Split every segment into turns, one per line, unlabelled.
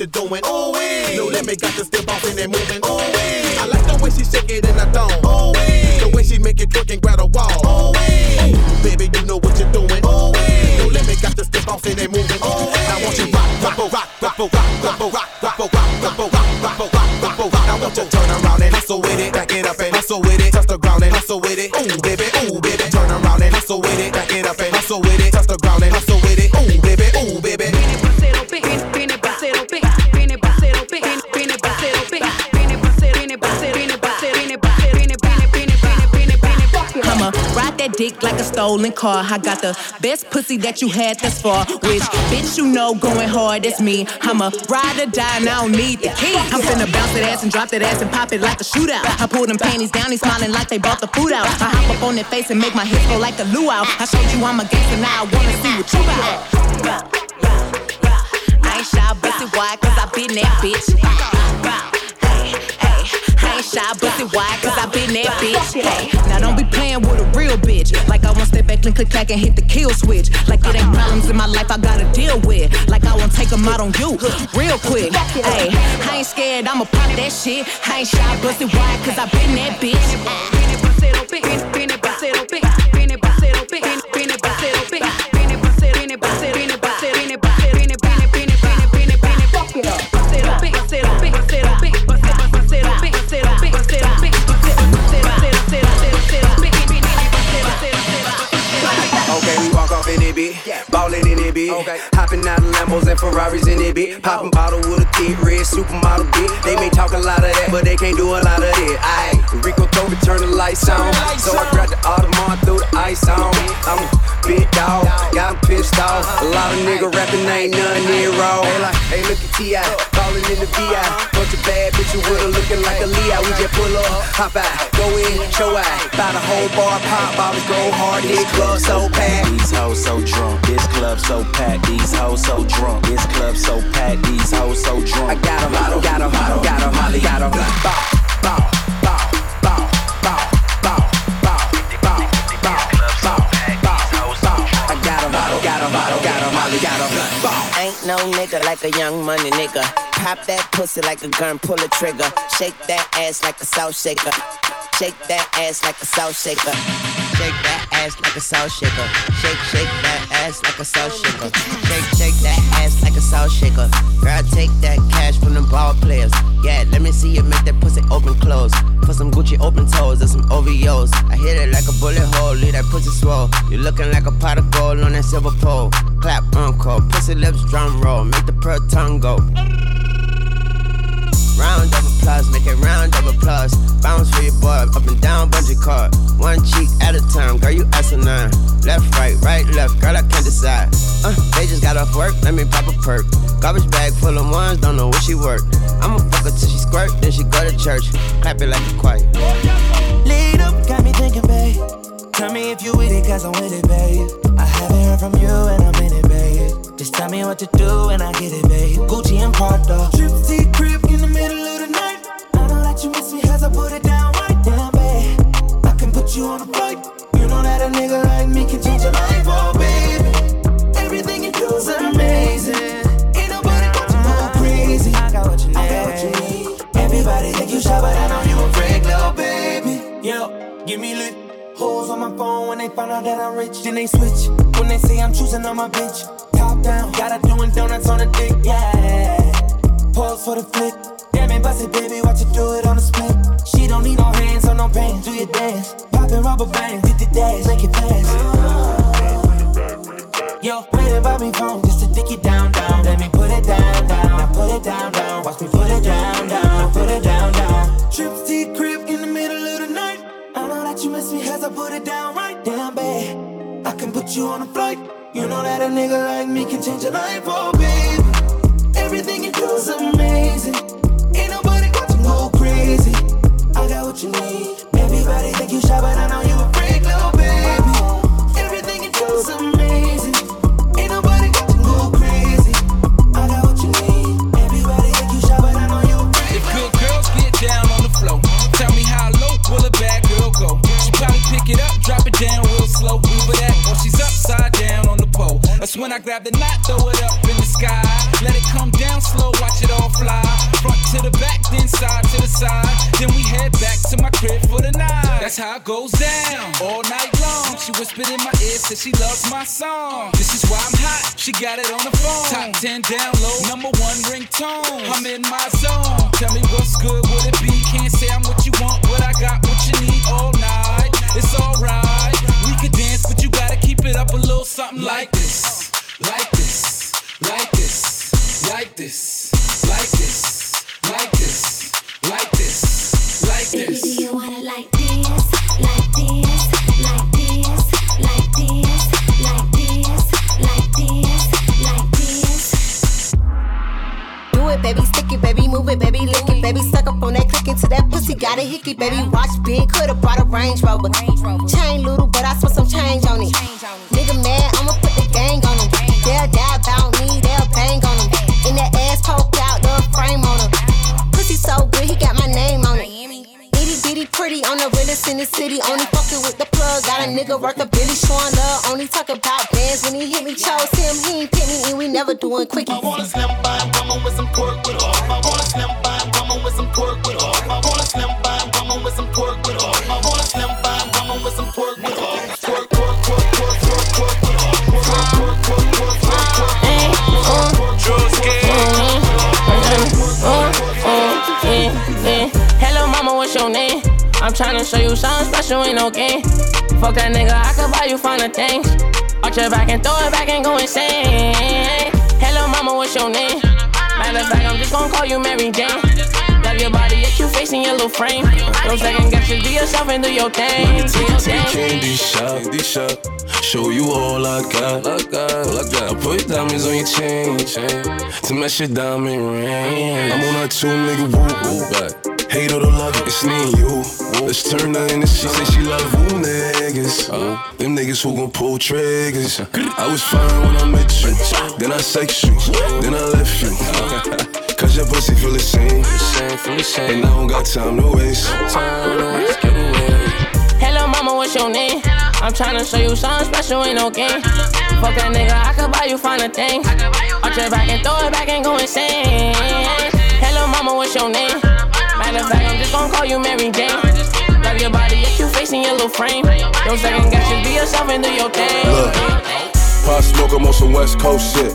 what you're doing. Ooh. No limit, got to still bouncing and moving.
Stolen car. I got the best pussy that you had thus far. Which bitch you know going hard, that's me. I'ma ride or die and I don't need the key. I'm finna bounce that ass and drop that ass and pop it like a shootout. I pull them panties down, he's smiling like they bought the food out. I hop up on their face and make my hips go like a luau. I showed you I'm a gangster, now I wanna see what you got. I ain't shy, busty wide, cause I been that bitch. I shy, busty wide, cause I been that bitch. Hey, now don't be playing with a real bitch. Like I won't step back and click back and hit the kill switch. Like it ain't problems in my life I gotta deal with. Like I won't take them out on you real quick. Hey, I ain't scared, I'ma pop that shit. I ain't shy, busty wide, cause I been that bitch.
Ah. In it, bitch. Hopping out of Lambos and Ferraris in it, bitch. Poppin' bottle with a kid, red supermodel, bitch. They may talk a lot of that, but they can't do a lot of it. Aye, Rico me turn the lights on. So I grabbed the Audemars, threw the ice on. I'm a big dog, got 'em pissed off. A lot of nigga rapping ain't none near raw. Hey, like, hey, look at T.I. Ballin' in the V.I. Bunch of bad bitches with her looking like a Leo. We just pull up, hop out, go in, show out. Buy the whole bar, pop bottles, go hard, hit club so packed.
These hoes so drunk, this club so packed. These hoes so drunk, this club so packed. These hoes so drunk.
I got 'em, got 'em, got 'em, got 'em, got 'em. Bow, bow, bow, bow, bow, bow, bow, bow, bow, bow, bow, bow. I got 'em, got 'em, got 'em, got 'em. Bow.
Ain't no nigga like a young money nigga. Pop that pussy like a gun, pull a trigger. Shake that ass like a salt shaker. Shake that ass like a salt shaker. Shake that ass like a salt shaker. Shake, shake that ass like a salt shaker. Shake, shake that ass like a salt shaker. Girl, take that cash from them ball players. Yeah, let me see you make that pussy open close. Put some Gucci open toes and some OVOs. I hit it like a bullet hole, leave that pussy swole. You looking like a pot of gold on that silver pole. Clap, uncle, pussy lips, drum roll, make the pearl tongue go. Round of applause, make it round of applause. Bounce for your boy, up and down, bungee cord. One cheek at a time, girl, you asinine. Left, right, right, left, girl, I can't decide. Uh, they just got off work, let me pop a perk. Garbage bag full of ones, don't know where she work. I'ma fuck her till she squirt, then she go to church. Clap it like a choir.
Lead up, got me thinking, babe. Tell me if you with it, cause I'm with it, babe. I haven't heard from you and I'm in it. Just tell me what to do and I get it, babe. Gucci and Prada. Trip T crib in the middle of the night. I don't let you miss me cause I put it down right down, babe. I can put you on a flight. You know that a nigga like me can change your life, oh, baby. Everything you do is amazing. Ain't nobody got you go crazy. I got what you need. I got what you need. Everybody think you shy, but I know you a freak, little baby. Yo, give me lit. Hoes on my phone when they find out that I'm rich. Then they switch when they say I'm choosing on my bitch. Down, got her doing donuts on the dick, yeah. Pause for the flick. Damn it, bust it, baby, watch you do it on the split. She don't need no hands or no pain. Do your dance, poppin' rubber bands, hit the dash, make it fast. Yo, waiting by me phone just to dick it down, down. Let me put it down, down. Now put it down, down. Watch me put it down, down. Put it down, down. Trips T crib in the middle of the night. I know that you miss me cause I put it down right down, babe. I can put you on a flight. You know that a nigga like me can change your life, oh babe. Everything you do is amazing. Ain't nobody got you go crazy. I got what you need. Everybody think you shy, but I know you
When I grab the knot, throw it up in the sky. Let it come down slow, watch it all fly. Front to the back, then side to the side. Then we head back to my crib for the night. That's how it goes down all night long. She whispered in my ear, said she loves my song. This is why I'm hot. She got it on the phone. Top 10 download, number one ringtone. I'm in my zone. Tell me what's good, would it be? Can't say I'm what you want, but I got 50,
baby
watch big, could've bought a Range Rover. Chain little, but I spent some change on it. Nigga mad, I'ma put the gang on him. They'll die about me, they'll bang on him. In that ass poked out, the frame on him. Pussy so good, he got my name on it. Itty bitty pretty on the realest in the city. Only fucking with the plug. Got a nigga worth a Billy showing love. Only talk about bands when he hit me. Chose him, he ain't pick me, and we never doing quickie.
I
wanna slam you something special, ain't no game. Fuck that nigga, I could buy you finer things. Arch your back and throw it back and go insane. Hello, mama, what's your name? Matter of fact, I'm just gonna call you Mary Jane. Love your body, your cute face and your little frame. No second guess, just be yourself and do your thing.
Let me take you to the candy shop, candy shop. Show you all I got, I got, all I got. I put diamonds on your chain, chain to match your diamond ring. I'm on that two nigga woo woo back. Hate or to love it, it's me and you. Let's turn her into she say she love woo niggas. Them niggas who gon' pull triggers. I was fine when I met you, then I sex you, then I left you. Cause your pussy feel the same, and I don't got time to waste.
Hello, mama, what's your name? I'm tryna show you something special, ain't no game. Fuck that nigga, I could buy you finer things. Arch your back and throw it back and go insane. Hello, mama, what's your name? Matter of fact, I'm just gonna call you Mary Jane. Love your body, your cute face and your little frame. Don't second guess, just be yourself and do your thing.
Look. Pop smoke, I'm on some West Coast shit.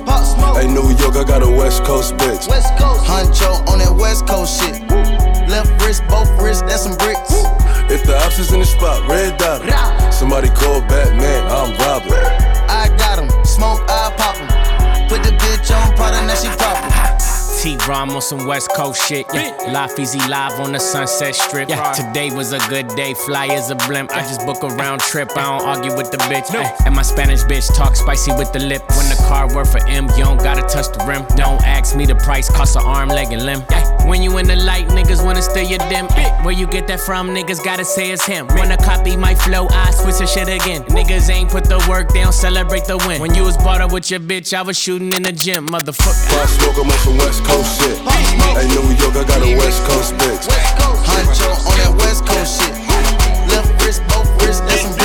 Hey, New York, I got a West Coast bitch.
West Coast. Huncho on that West Coast shit. Left wrist, both wrists, that's some bricks.
If the ops is in the spot, red dot 'em. Somebody call Batman, I'm Robin.
I got him, smoke,
T Rom on some West Coast shit. Yeah. Life easy live on the Sunset Strip. Yeah. Today was a good day, fly as a blimp. I just book a round trip, I don't argue with the bitch. Ay, And my Spanish bitch talk spicy with the lip. When the car worth for M, you don't gotta touch the rim. Don't ask me the price, cost an arm, leg, and limb. Ay, When you in the light, niggas wanna steal your dim. Ay, Where you get that from, niggas gotta say it's him. Wanna copy my flow, I switch the shit again. Niggas ain't put the work, they don't celebrate the win. When you was brought up with your bitch, I was shooting in the gym, motherfucker.
Pop smoke, I'm on some West Coast shit. Hey, New York, I got a West Coast bitch.
Huncho on that West Coast shit. Left wrist, both wrists, that's some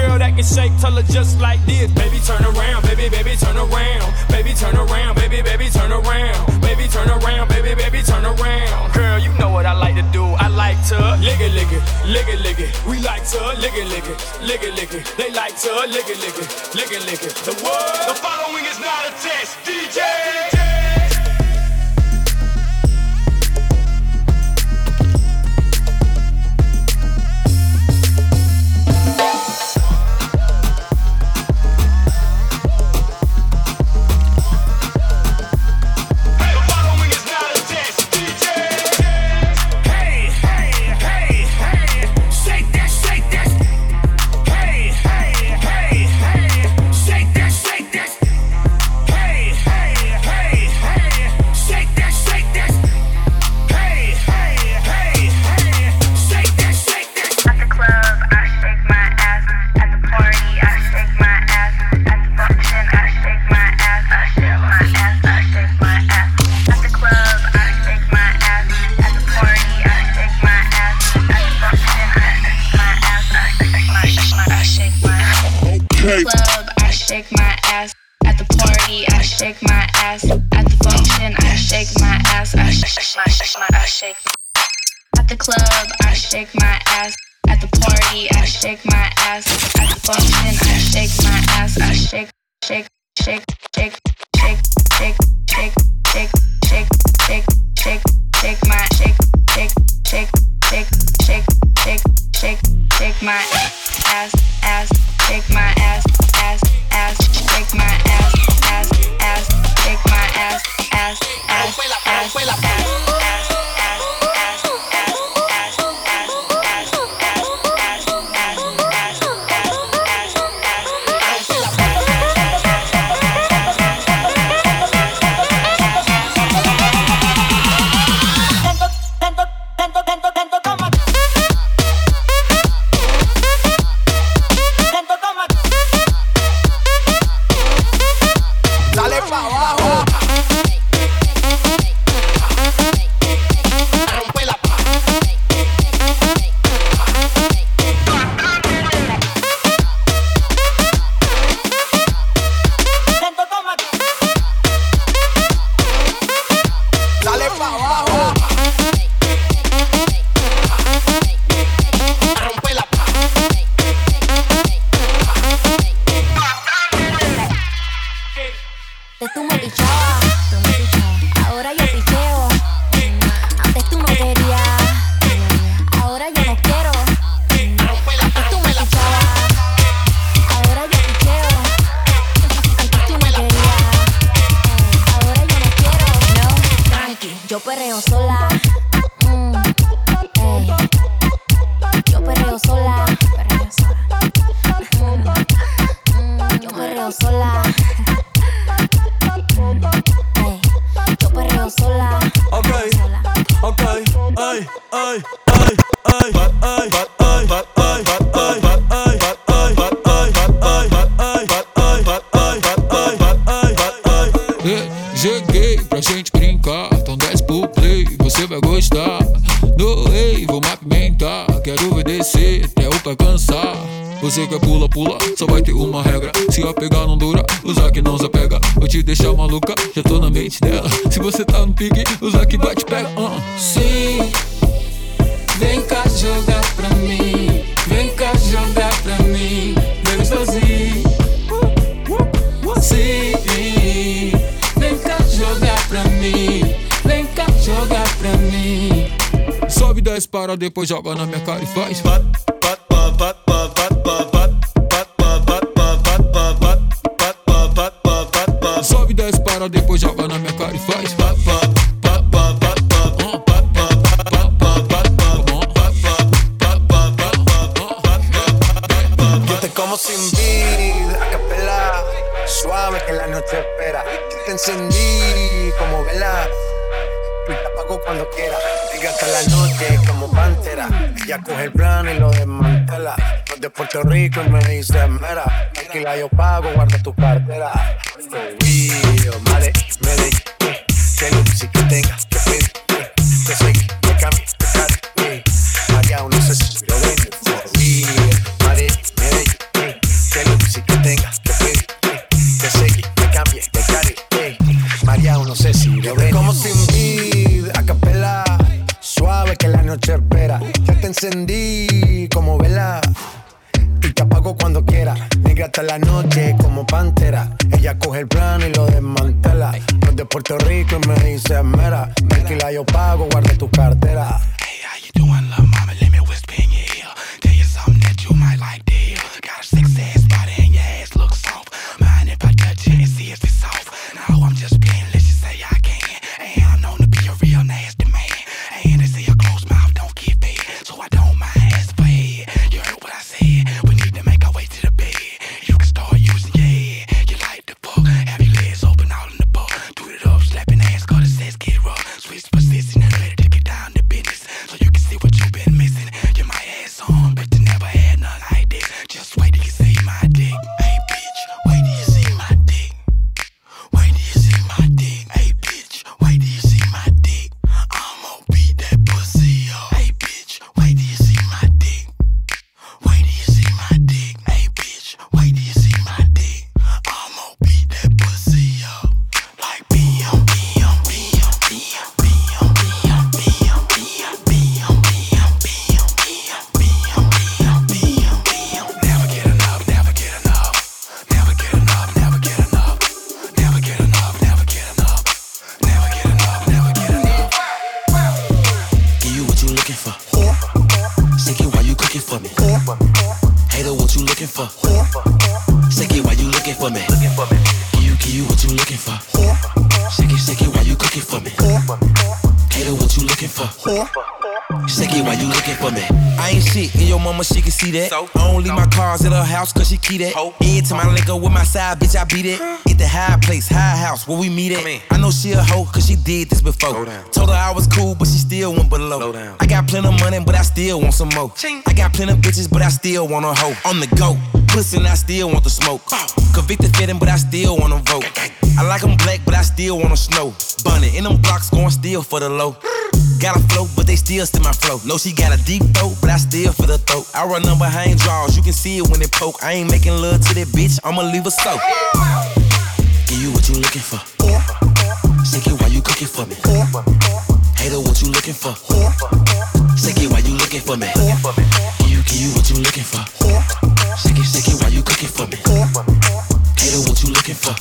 girl that can shake, tell her just like this.
Baby, turn around, baby, baby, turn around. Baby, turn around, baby, baby, turn around. Baby, turn around, baby, baby, turn around. Girl, you know what I like to do. I like to
lick it, lick it, lick it, lick it. We like to lick it, lick it, lick it, lick it. They like to lick it, lick it, lick it, lick it. The word,
the following is not a test.
the club, I shake my ass. At the party, I shake my ass. At the function, I shake my ass. I shake my, shake my, I shake. At the club, I shake my ass. At the party, I shake my ass. At the function, I shake my ass. I shake, shake, shake, shake, shake, shake, shake, shake, shake, shake, shake, shake my shake, shake, shake, shake, shake, shake, shake, shake my ass.
大啊 para depois joga na minha cara e faz.
Ella coge el plan y lo desmantela. No es de Puerto Rico y me dice mera. Tranquila, yo pago, guarda tu cartera. Mío, madre, me de que lo que tengas que pedir. La noche
como pantera. Ella coge el plano y lo desmantela. No de Puerto Rico y me dice mera. Tranquila, yo pago,
you looking? Shake it while you looking for me.
I ain't shit, and your mama, she can see that. I don't leave my cars at her house, cause she key that. Every time I link up with my side, bitch, I beat it. At the high place, high house, where we meet at. I know she a hoe, cause she did this before. Told her I was cool, but she still went below. I got plenty of money, but I still want some more. I got plenty of bitches, but I still want a hoe. On the go, pussy, and I still want the smoke. Convicted fitting, but I still wanna vote. I like 'em black, but I still wanna snow. Bunny in them blocks, going still for the low. Got a flow, but they still still my flow. No, she got a deep throat, but I still feel the throat. I run them behind draws, you can see it when they poke. I ain't making love to that bitch, I'ma leave her so. Give you what you looking for. Shake it while you cooking for me. Hater, what you looking for? Shake it while you looking for me. Give you, give you what you looking for. Shake it, shake it while you cooking for me. Hater, what you looking for?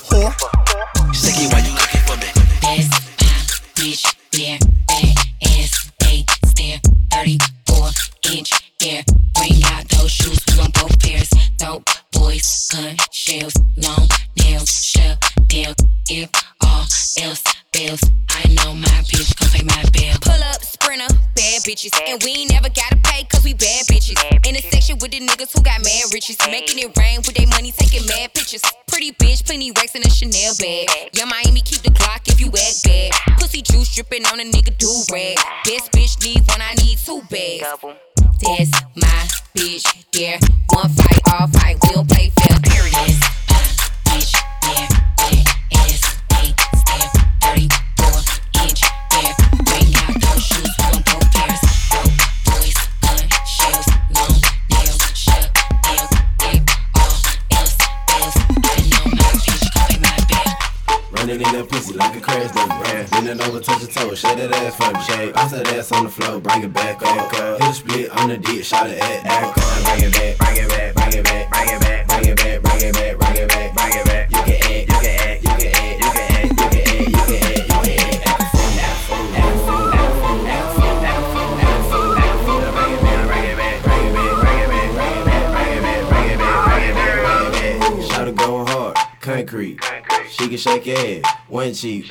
Shake it while you looking for me.
That's my bitch, there, bad ass, they stare, 34 inch hair. Bring out those shoes, we want both pairs. Dope boys, gun shells, long nails, shut down. If all else fails, I know my bitch gon' pay my bill.
Pull up, sprinter, bad bitches. And we ain't never gotta pay cause we bad bitches. In the section with the niggas who got mad riches. Making it rain with their money, taking mad pictures. Pretty bitch, plenty racks in a Chanel bag. Yung Miami, keep the Glock if you act bad. Pussy juice dripping on a nigga do rag. Best bitch needs one, I need two bags. That's my bitch, yeah. One fight, all fight, we'll play fair.
Running in that pussy like a crash dummy. Bend it over, touch your toe, shake that ass for me. Shake, bounce that ass on the floor, bring it back up. Hit a split on the dick, shot it at bring it back, bring it back, bring it back, bring it back, She can shake your ass, one cheek,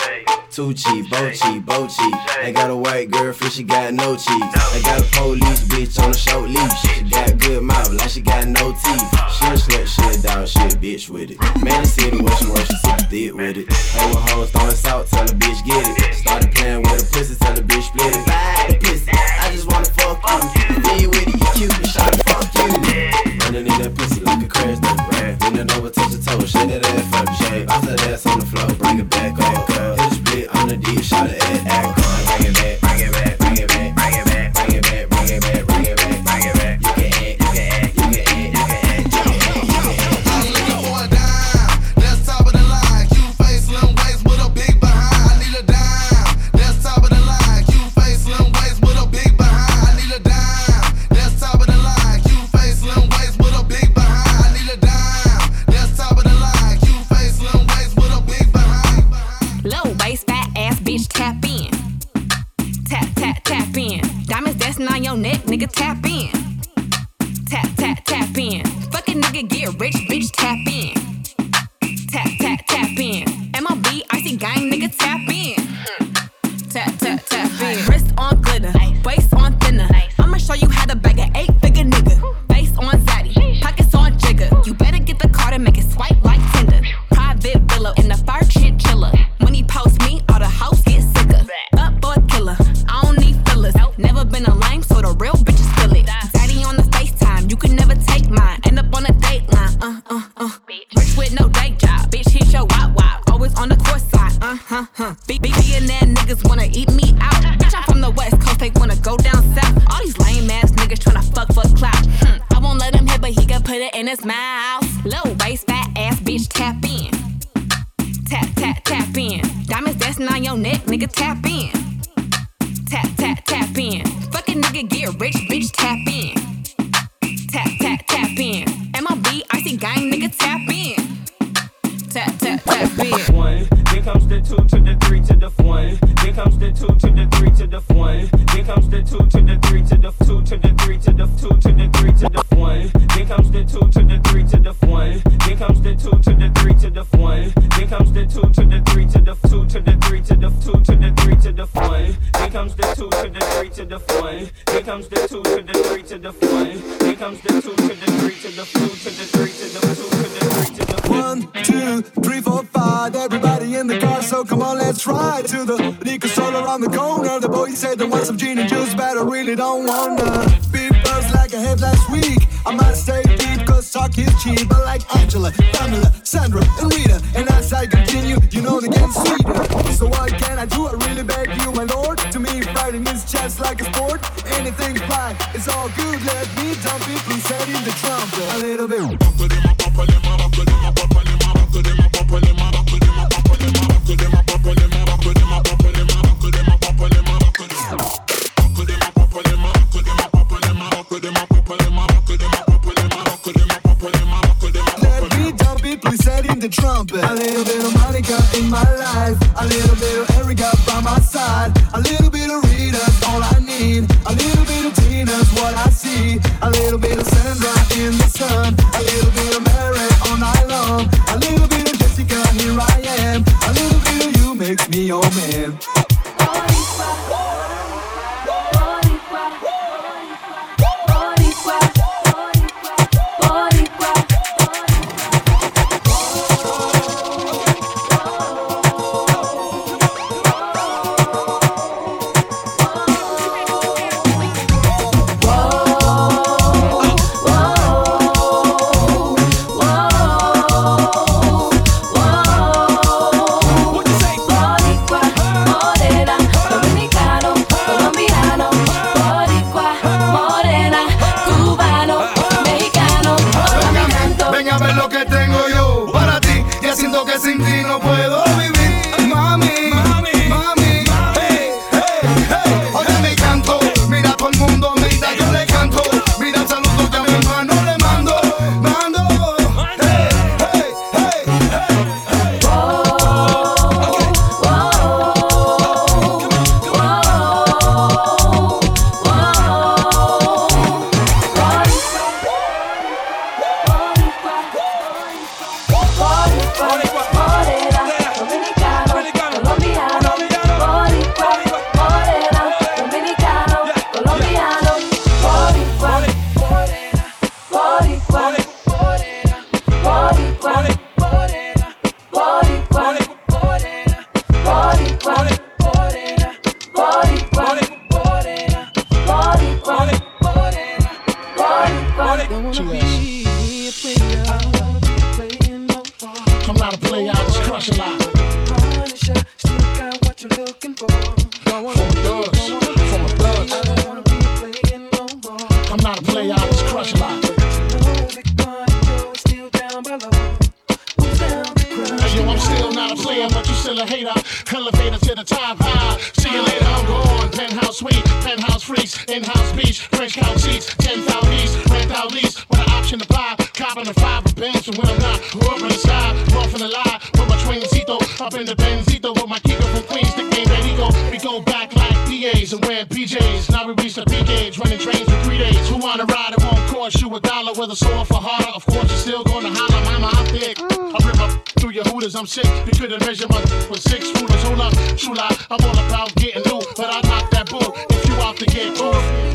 two cheek, both cheek, both cheek. Ain't got a white girlfriend, she got no cheeks. They got a police bitch on a short leash. She got good mouth, like she got no teeth. She a slut, she a dog, she a bitch with it. Man, the city where she works, she super thick with it. Hey, with hoes throwing salt, tell the bitch get it. Started playing with the pussy, tell the bitch split it. The pussy, I just wanna fuck you. You with it, you cute, shot fuck you. Running in that pussy like a crash dummy. Bend it over, touch your toe, shake that ass
echo, echo. They wanna go down south. All these lame ass niggas tryna fuck for clout. Hmm. I won't let him hit, but he can put it in his mouth. Low waist, fat ass bitch, tap in. Tap, tap, tap in. Diamonds dancing on your neck, nigga, tap in. Tap, tap, tap in. Fuck a nigga, get rich, bitch, tap in. Tap, tap, tap in. MLB, icy gang, nigga, tap in. Tap, tap, tap in.
One, then comes the two to two to the three to the two to the three to the two to the three to the one. Then comes the two to the three to the one. Then comes the two to the three to the one. Then comes the two to the three to the two to the three to the two to the three to the one. Then comes the two to the three to the one. Then comes the two to the three to the one. Then comes the two to the three to the two to the three to the two to the three to the
One, two, three, four, five. Everybody in the car, so come on, let's ride to the liquor store around the corner. Said they want some gin and juice, but I really don't wanna. Beat buzz like I had last week. I might stay deep, cause talk is cheap. But like Angela, Pamela, Sandra, and Rita. And as I continue, you know they get sweeter. So what can I do? I really beg you, my lord. To me, fighting is just like a sport. Anything's fine, it's all good. Let me dump it, please set in the trumpet. A little bit. a big age, running trains for three days. Who wanna ride? It won't cost you
a
dollar, whether
sore for harder. Of course, you're still gonna holler, mama, I'm thick. Mm. I rip up through your hooters, I'm sick. You couldn't measure my with six rulers. Hold up, true lie, I'm all about getting new, but I knock that boo if you out to get
off.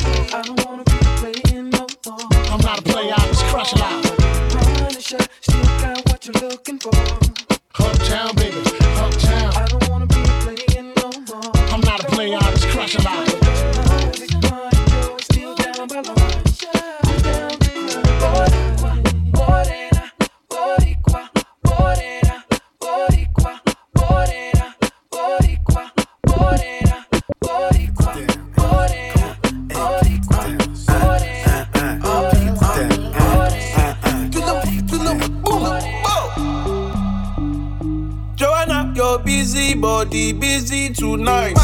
Busy busy tonight.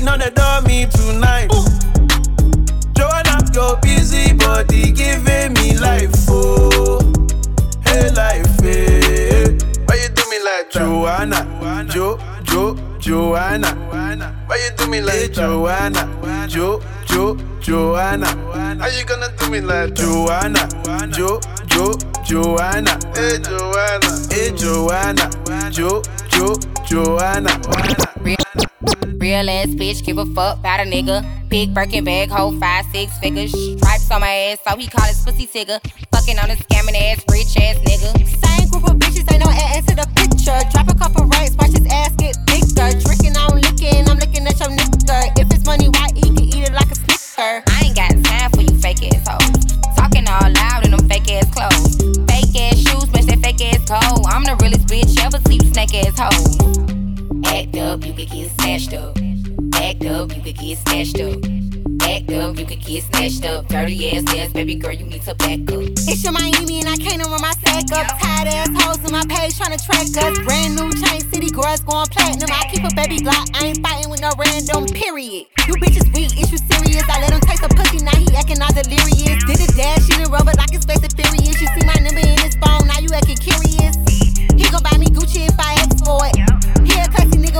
making on the dummy tonight. Ooh. Joanna, your busy body giving me life, oh, hey life, hey. Why you do me like that? Joanna, Jo, Jo, Joanna? Why you do me like hey, Joanna, Jo, Jo, Joanna? How you gonna do me like Joanna, Jo, Jo, Joanna? Hey Joanna, hey Joanna, Jo, Jo, Joanna.
Real ass bitch, give a fuck about a nigga. Big Birkin bag, hold five, six figures. Stripes on my ass, so he call his pussy tigger. Fucking on a scamming ass, rich ass nigga.
Same group of bitches, ain't no ass to the picture. Drop a couple rights, watch his ass get bigger. Drinking, I'm licking, I'm looking at your nigga. If it's money, why he can eat it like a snicker?
I ain't got time for you fake ass hoes. Talking all loud in them fake ass clothes. Fake ass shoes, match that fake ass coat. I'm the realest bitch ever see you snake ass hoes. Act up, you could get snatched up. Act up, you could get snatched up. Act up, you could get snatched up. Dirty ass ass, baby girl, you need to back up.
It's your Miami and I can't run my sack up. Tired ass hoes on my page trying to track us. Brand new chain city girls going platinum. I keep a baby Glock, I ain't fighting with no random period. You bitches weak, is you serious? I let him taste the pussy, now he acting all delirious. Did a dash in the rubber like it's fast and furious. You see my number in his phone, now you acting curious. He gon' buy me Gucci if I ask for it.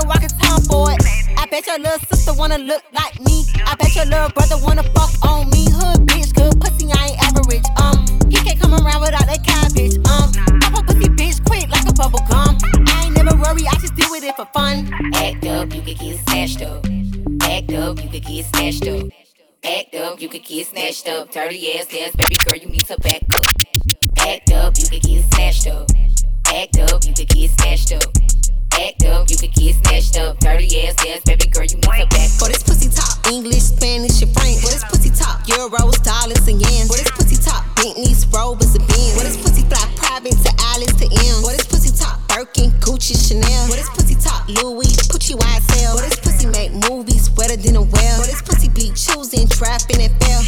Nigga for it. I bet your little sister wanna look like me. I bet your little brother wanna fuck on me. Hood bitch, good pussy, I ain't average. Um, he can't come around without that cabbage. Um, pop a pussy bitch quick like a bubble gum. I ain't never worry, I just deal with it for fun.
Act up, you could get snatched up. Act up, you could get snatched up. Act up, you could get snatched up. Dirty ass ass, baby girl, you need to back up. Act up, you could get snatched up. Act up, you could get snatched up. Up, you could get snatched up. Dirty ass ass, baby girl, you need to back
For this pussy top, English, Spanish, and French. For this pussy top, Euros, dollars, and yen. For this pussy top, Bentleys, Rovers, and Benz. For this pussy fly private to Alice to M. For this pussy top, Birkin, Gucci, Chanel. For this pussy top, Louis, Pucci, YSL. For this pussy make movies wetter than a well. For this pussy be choosing, trapping, and fail.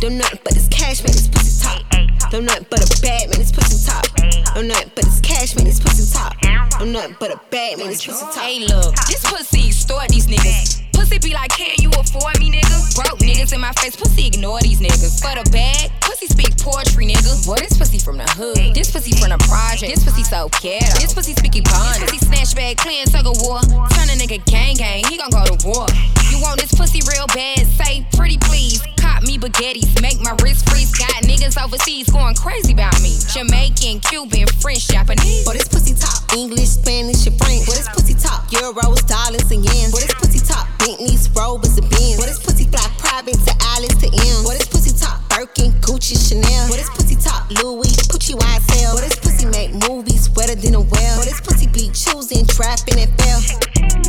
Don't nothing but this cash, man, this pussy top. Don't nothing but a bad man, this pussy top. Don't nothing but this cash, man, this pussy top. Don't nothing but a bad man, this pussy top.
Hey, look, this pussy extort these niggas. Pussy be like, can you afford me, nigga? Broke niggas in my face, pussy ignore these niggas. For the bag, pussy speak poetry, nigga. Boy, this pussy from the hood. This pussy from the project. This pussy so ghetto. This pussy speaking bond. This pussy snatch bag, clean, tug of war. Turn a nigga gang gang, he gon' go to war. You want this pussy real bad? Say pretty please. Got me baguettes, make my wrist freeze. Got niggas overseas going crazy about me. Jamaican, Cuban, French, Japanese.
But this pussy top. English, Spanish, and French. What is pussy top. Euros, dollars, and yens. But pussy top. Bentleys, Rovers, and Benz. What is pussy fly private to Alice to M. What is pussy top. Birkin, Gucci, Chanel. What is pussy top. Louis, Gucci, YSL. But it's pussy make movies wetter than a well. But it's pussy be choosing, trapping, and fell.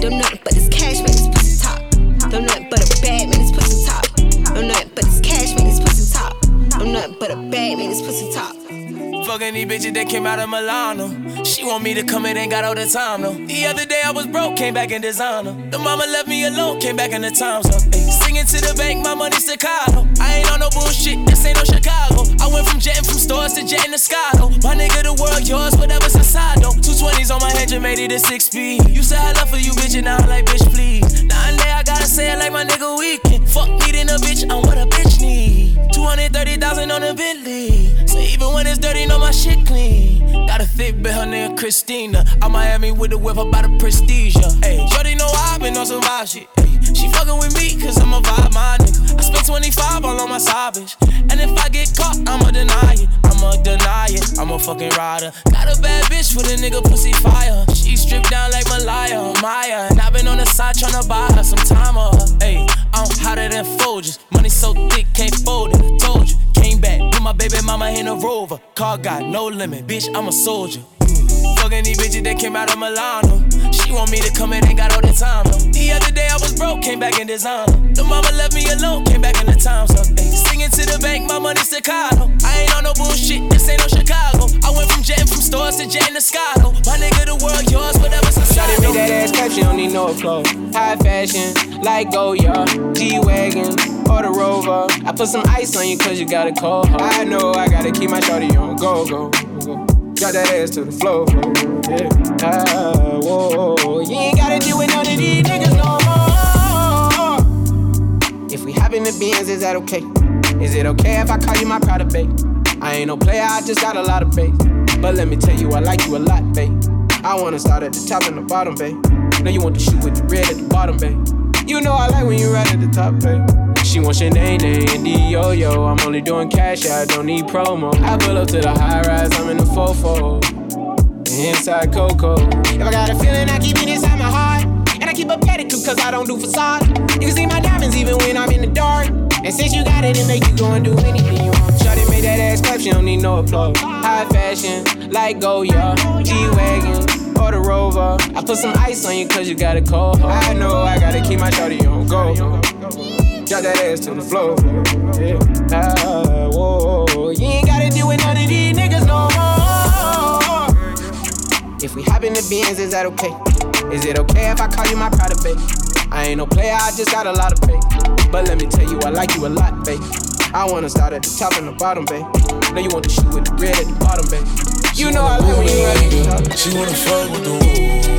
Don't nothing but this cash, man. It's pussy top. Don't nothing but a bad man. It's pussy top. I'm nothing but this cash, make this pussy talk. I'm nothing but a bag, make this pussy talk
make bitches that came out of Milano. She want me to come in, ain't got all the time though. The other day I was broke, came back in designer. The mama left me alone, came back in the times up. Ay, singing to the bank, my money staccato. I ain't on no bullshit, this ain't no Chicago. I went from jetting from stores to jetting to Scotto. My nigga, the world yours, whatever's inside though. Two twenties on my head, just made it a six speed. You said I love for you, bitch, and now I'm like, bitch, please. Now and there, I gotta say it like my nigga weekend. Fuck needing a bitch, I'm what a bitch need. 230,000 on a Bentley. When it's dirty, know my shit clean. Got a thick bitch, her name Christina. I'm Miami with the whip about the prestige. Hey, Shorty know I've been on some vibe shit. Ay, she fucking with me, cause I'm a vibe, my nigga. I spent 25 all on my bitch. And if I get caught, I'ma deny it. I'ma deny it. I'm a fucking rider. Got a bad bitch with a nigga pussy fire. She stripped down like Malaya, Maya. And i been on the side tryna buy her some time of her. I'm hotter than Folgers. Money so thick, can't fold it. Told you, came back. Put my baby mama in a rover. Car got no limit, bitch, I'm a soldier. Fucking these bitches that came out of Milano. She want me to come in, ain't got all the time. No. The other day I was broke, came back in designer. The mama left me alone, came back in the times up. Ay, singing to the bank, my money staccato. I ain't on no bullshit, this ain't no Chicago. I went from jetting from stores to jetting to Scotto. My nigga, the world yours, whatever's inside.
Shawty make that ass clap, she don't need no clothes. High fashion, like Goyard, G-Wagon, or the Rover. I put some ice on you cause you got a cold heart. I know I gotta keep my shorty on go, go, go. Drop that ass to the floor, yeah. Ah, whoa, you ain't gotta deal with none of these niggas no more. If we hop in the Benz, is that okay? Is it okay if I call you my pride babe? I ain't no player, I just got a lot of faith. But let me tell you, I like you a lot, babe. I wanna start at the top and the bottom, babe. Know you want to shoot with the red at the bottom, babe. You know I like when you right at the top, babe. She wants your name, and the yo yo. I'm only doing cash, I don't need promo. I pull up to the high rise, I'm in the fofo. Inside Coco. If I got a feeling, I keep it inside my heart. And I keep a pedicure cause I don't do facade. You can see my diamonds even when I'm in the dark. And since you got it, it make you go and do anything you want. Shawty made that ass clap, she don't need no applause. High fashion, like Goyard, G-Wagon, or the Rover. I put some ice on you cause you got a cold. I know I gotta keep my shawty on go. Drop that ass to the floor. Yeah. Ah, whoa. You ain't gotta deal with none of these niggas no more. If we hop in the Benz, is that okay? Is it okay if I call you my pride babe? I ain't no player, I just got a lot of faith. But let me tell you, I like you a lot, babe. I wanna start at the top and the bottom, babe. Know you want to shoot with the red at the bottom, babe. You know I like when you the.
She wanna fuck with the woo.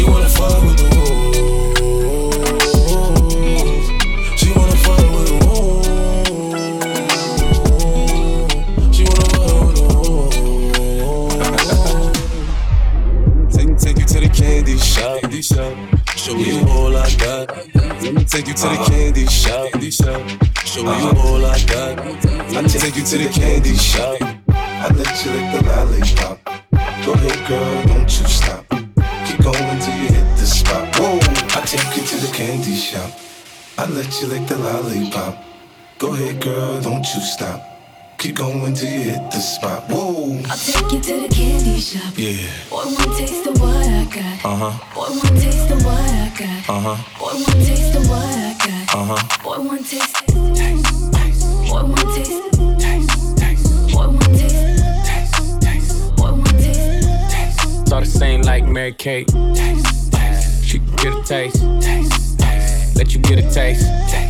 She wanna fuck with the woo. She wanna fuck with the woo. She wanna fuck the woo. Take, take you to the candy shop. Candy shop. Show you all I got. Let me take you to the candy shop. Candy shop. Show you all I got. Let me take you to the candy shop.
I let you lick the lollipop. Go ahead, girl, don't you stop. Going till you hit the spot. Whoa, I take you to the candy shop. I let you lick the lollipop. Go ahead, girl, don't you stop. Keep going till you hit the spot. Whoa.
I'll take you to the candy shop.
Yeah.
Boy, one taste of what I got.
Uh huh.
Boy, one taste of what I got.
Uh huh.
Boy, one taste of what I got.
Uh huh.
Boy, one taste. Boy, one taste. Boy,
same like Mary Kate. She can get a taste. Let you get a taste.
Do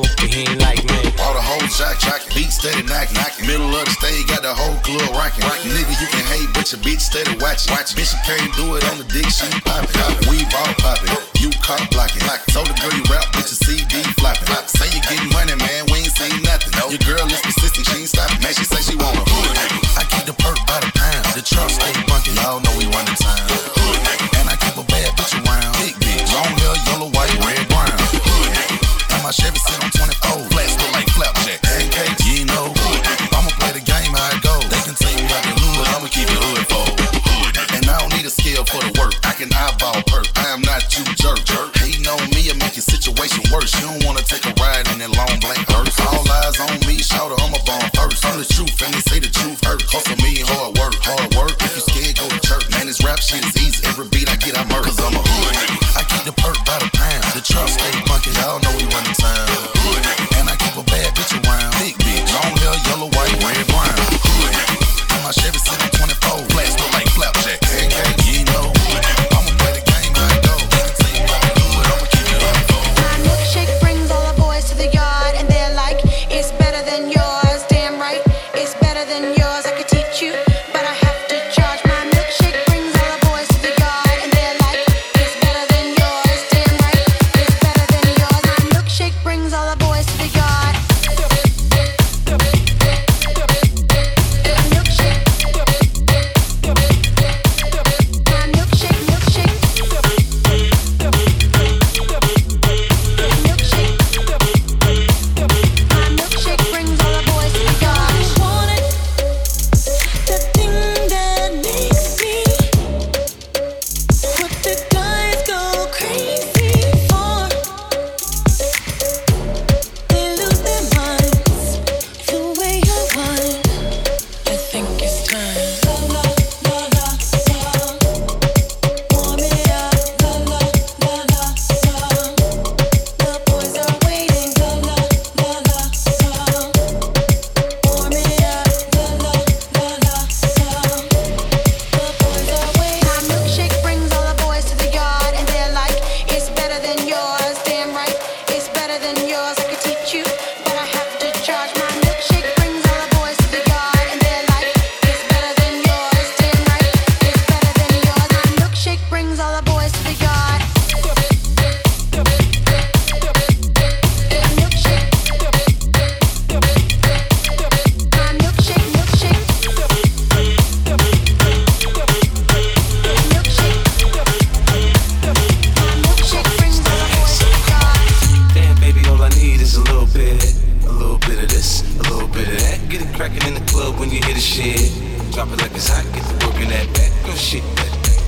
he ain't like me.
All the whole jack jack, beat steady knock knock. Middle of the stage, got the whole club rocking. Nigga, you can hate, but your bitch steady watching. Watch, bitch, you can't do it on the dick, she poppin'. We ball poppin', you cop blocking. Told the girl you rap, bitch, your CD flopping. Say you gettin' money, man, we ain't seen nothing. Your girl is persistent, she ain't stoppin'. Man, she say she want a hood nigga. I keep the perk by the pound, the truck stay bunkin'. Y'all know we run the time.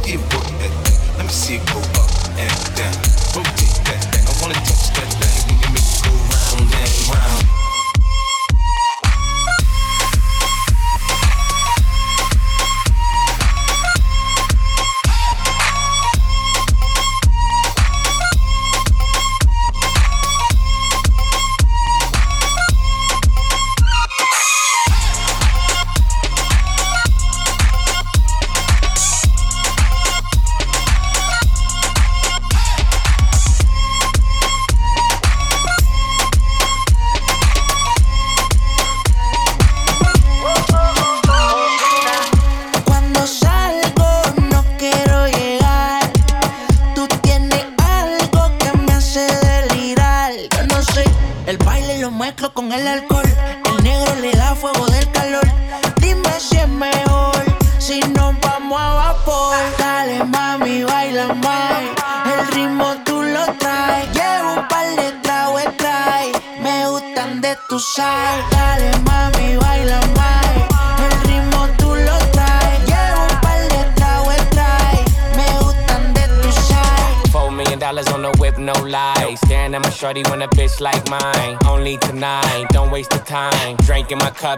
Get
work that. Let me see it go up and down. Rotate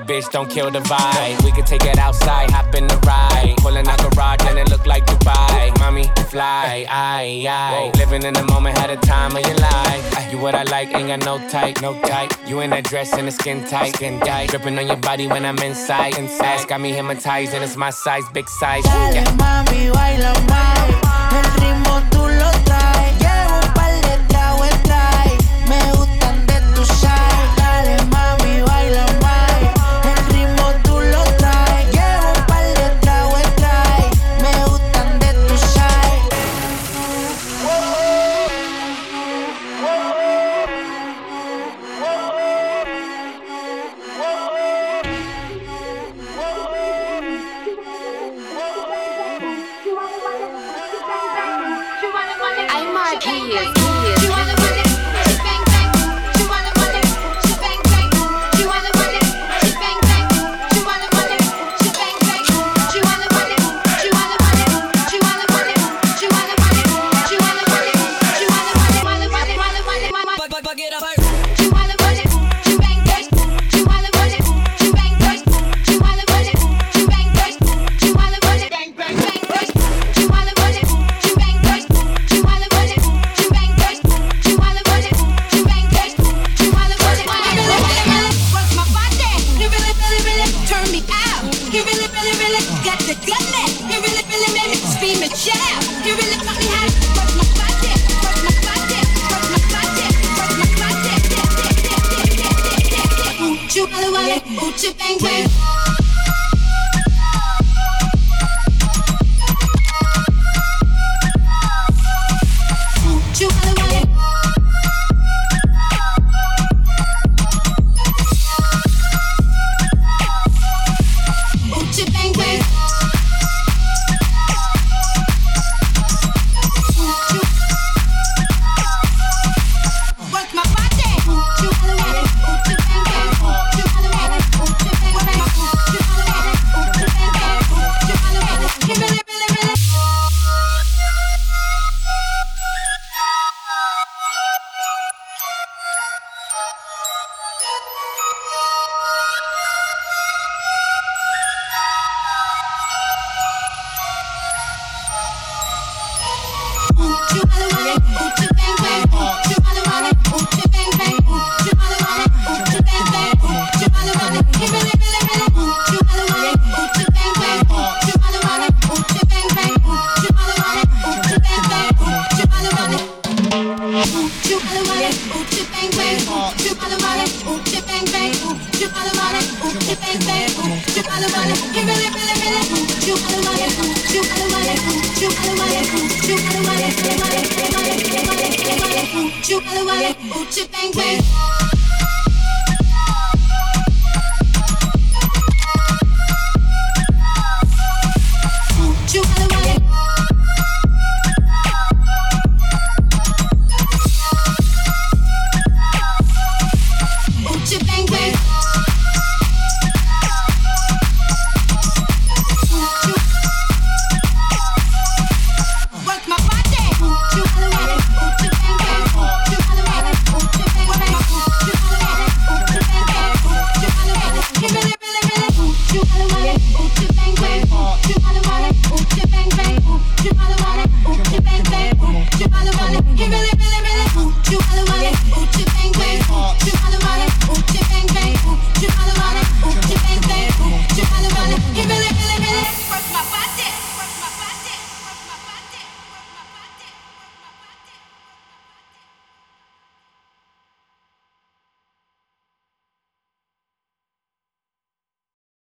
bitch, don't kill the vibe. We could take it outside, hop in the ride. Pulling out garage and it look like Dubai. Mommy, fly, I, I, Living in the moment, had a time of your life. You what I like, ain't got no type, no type. You in that dress and the skin tight, skin tight. Dripping on your body when I'm inside, inside. Got me hypnotized and it's my size, big size. Yeah.
Dale, mami, baila, mami. gang. You think we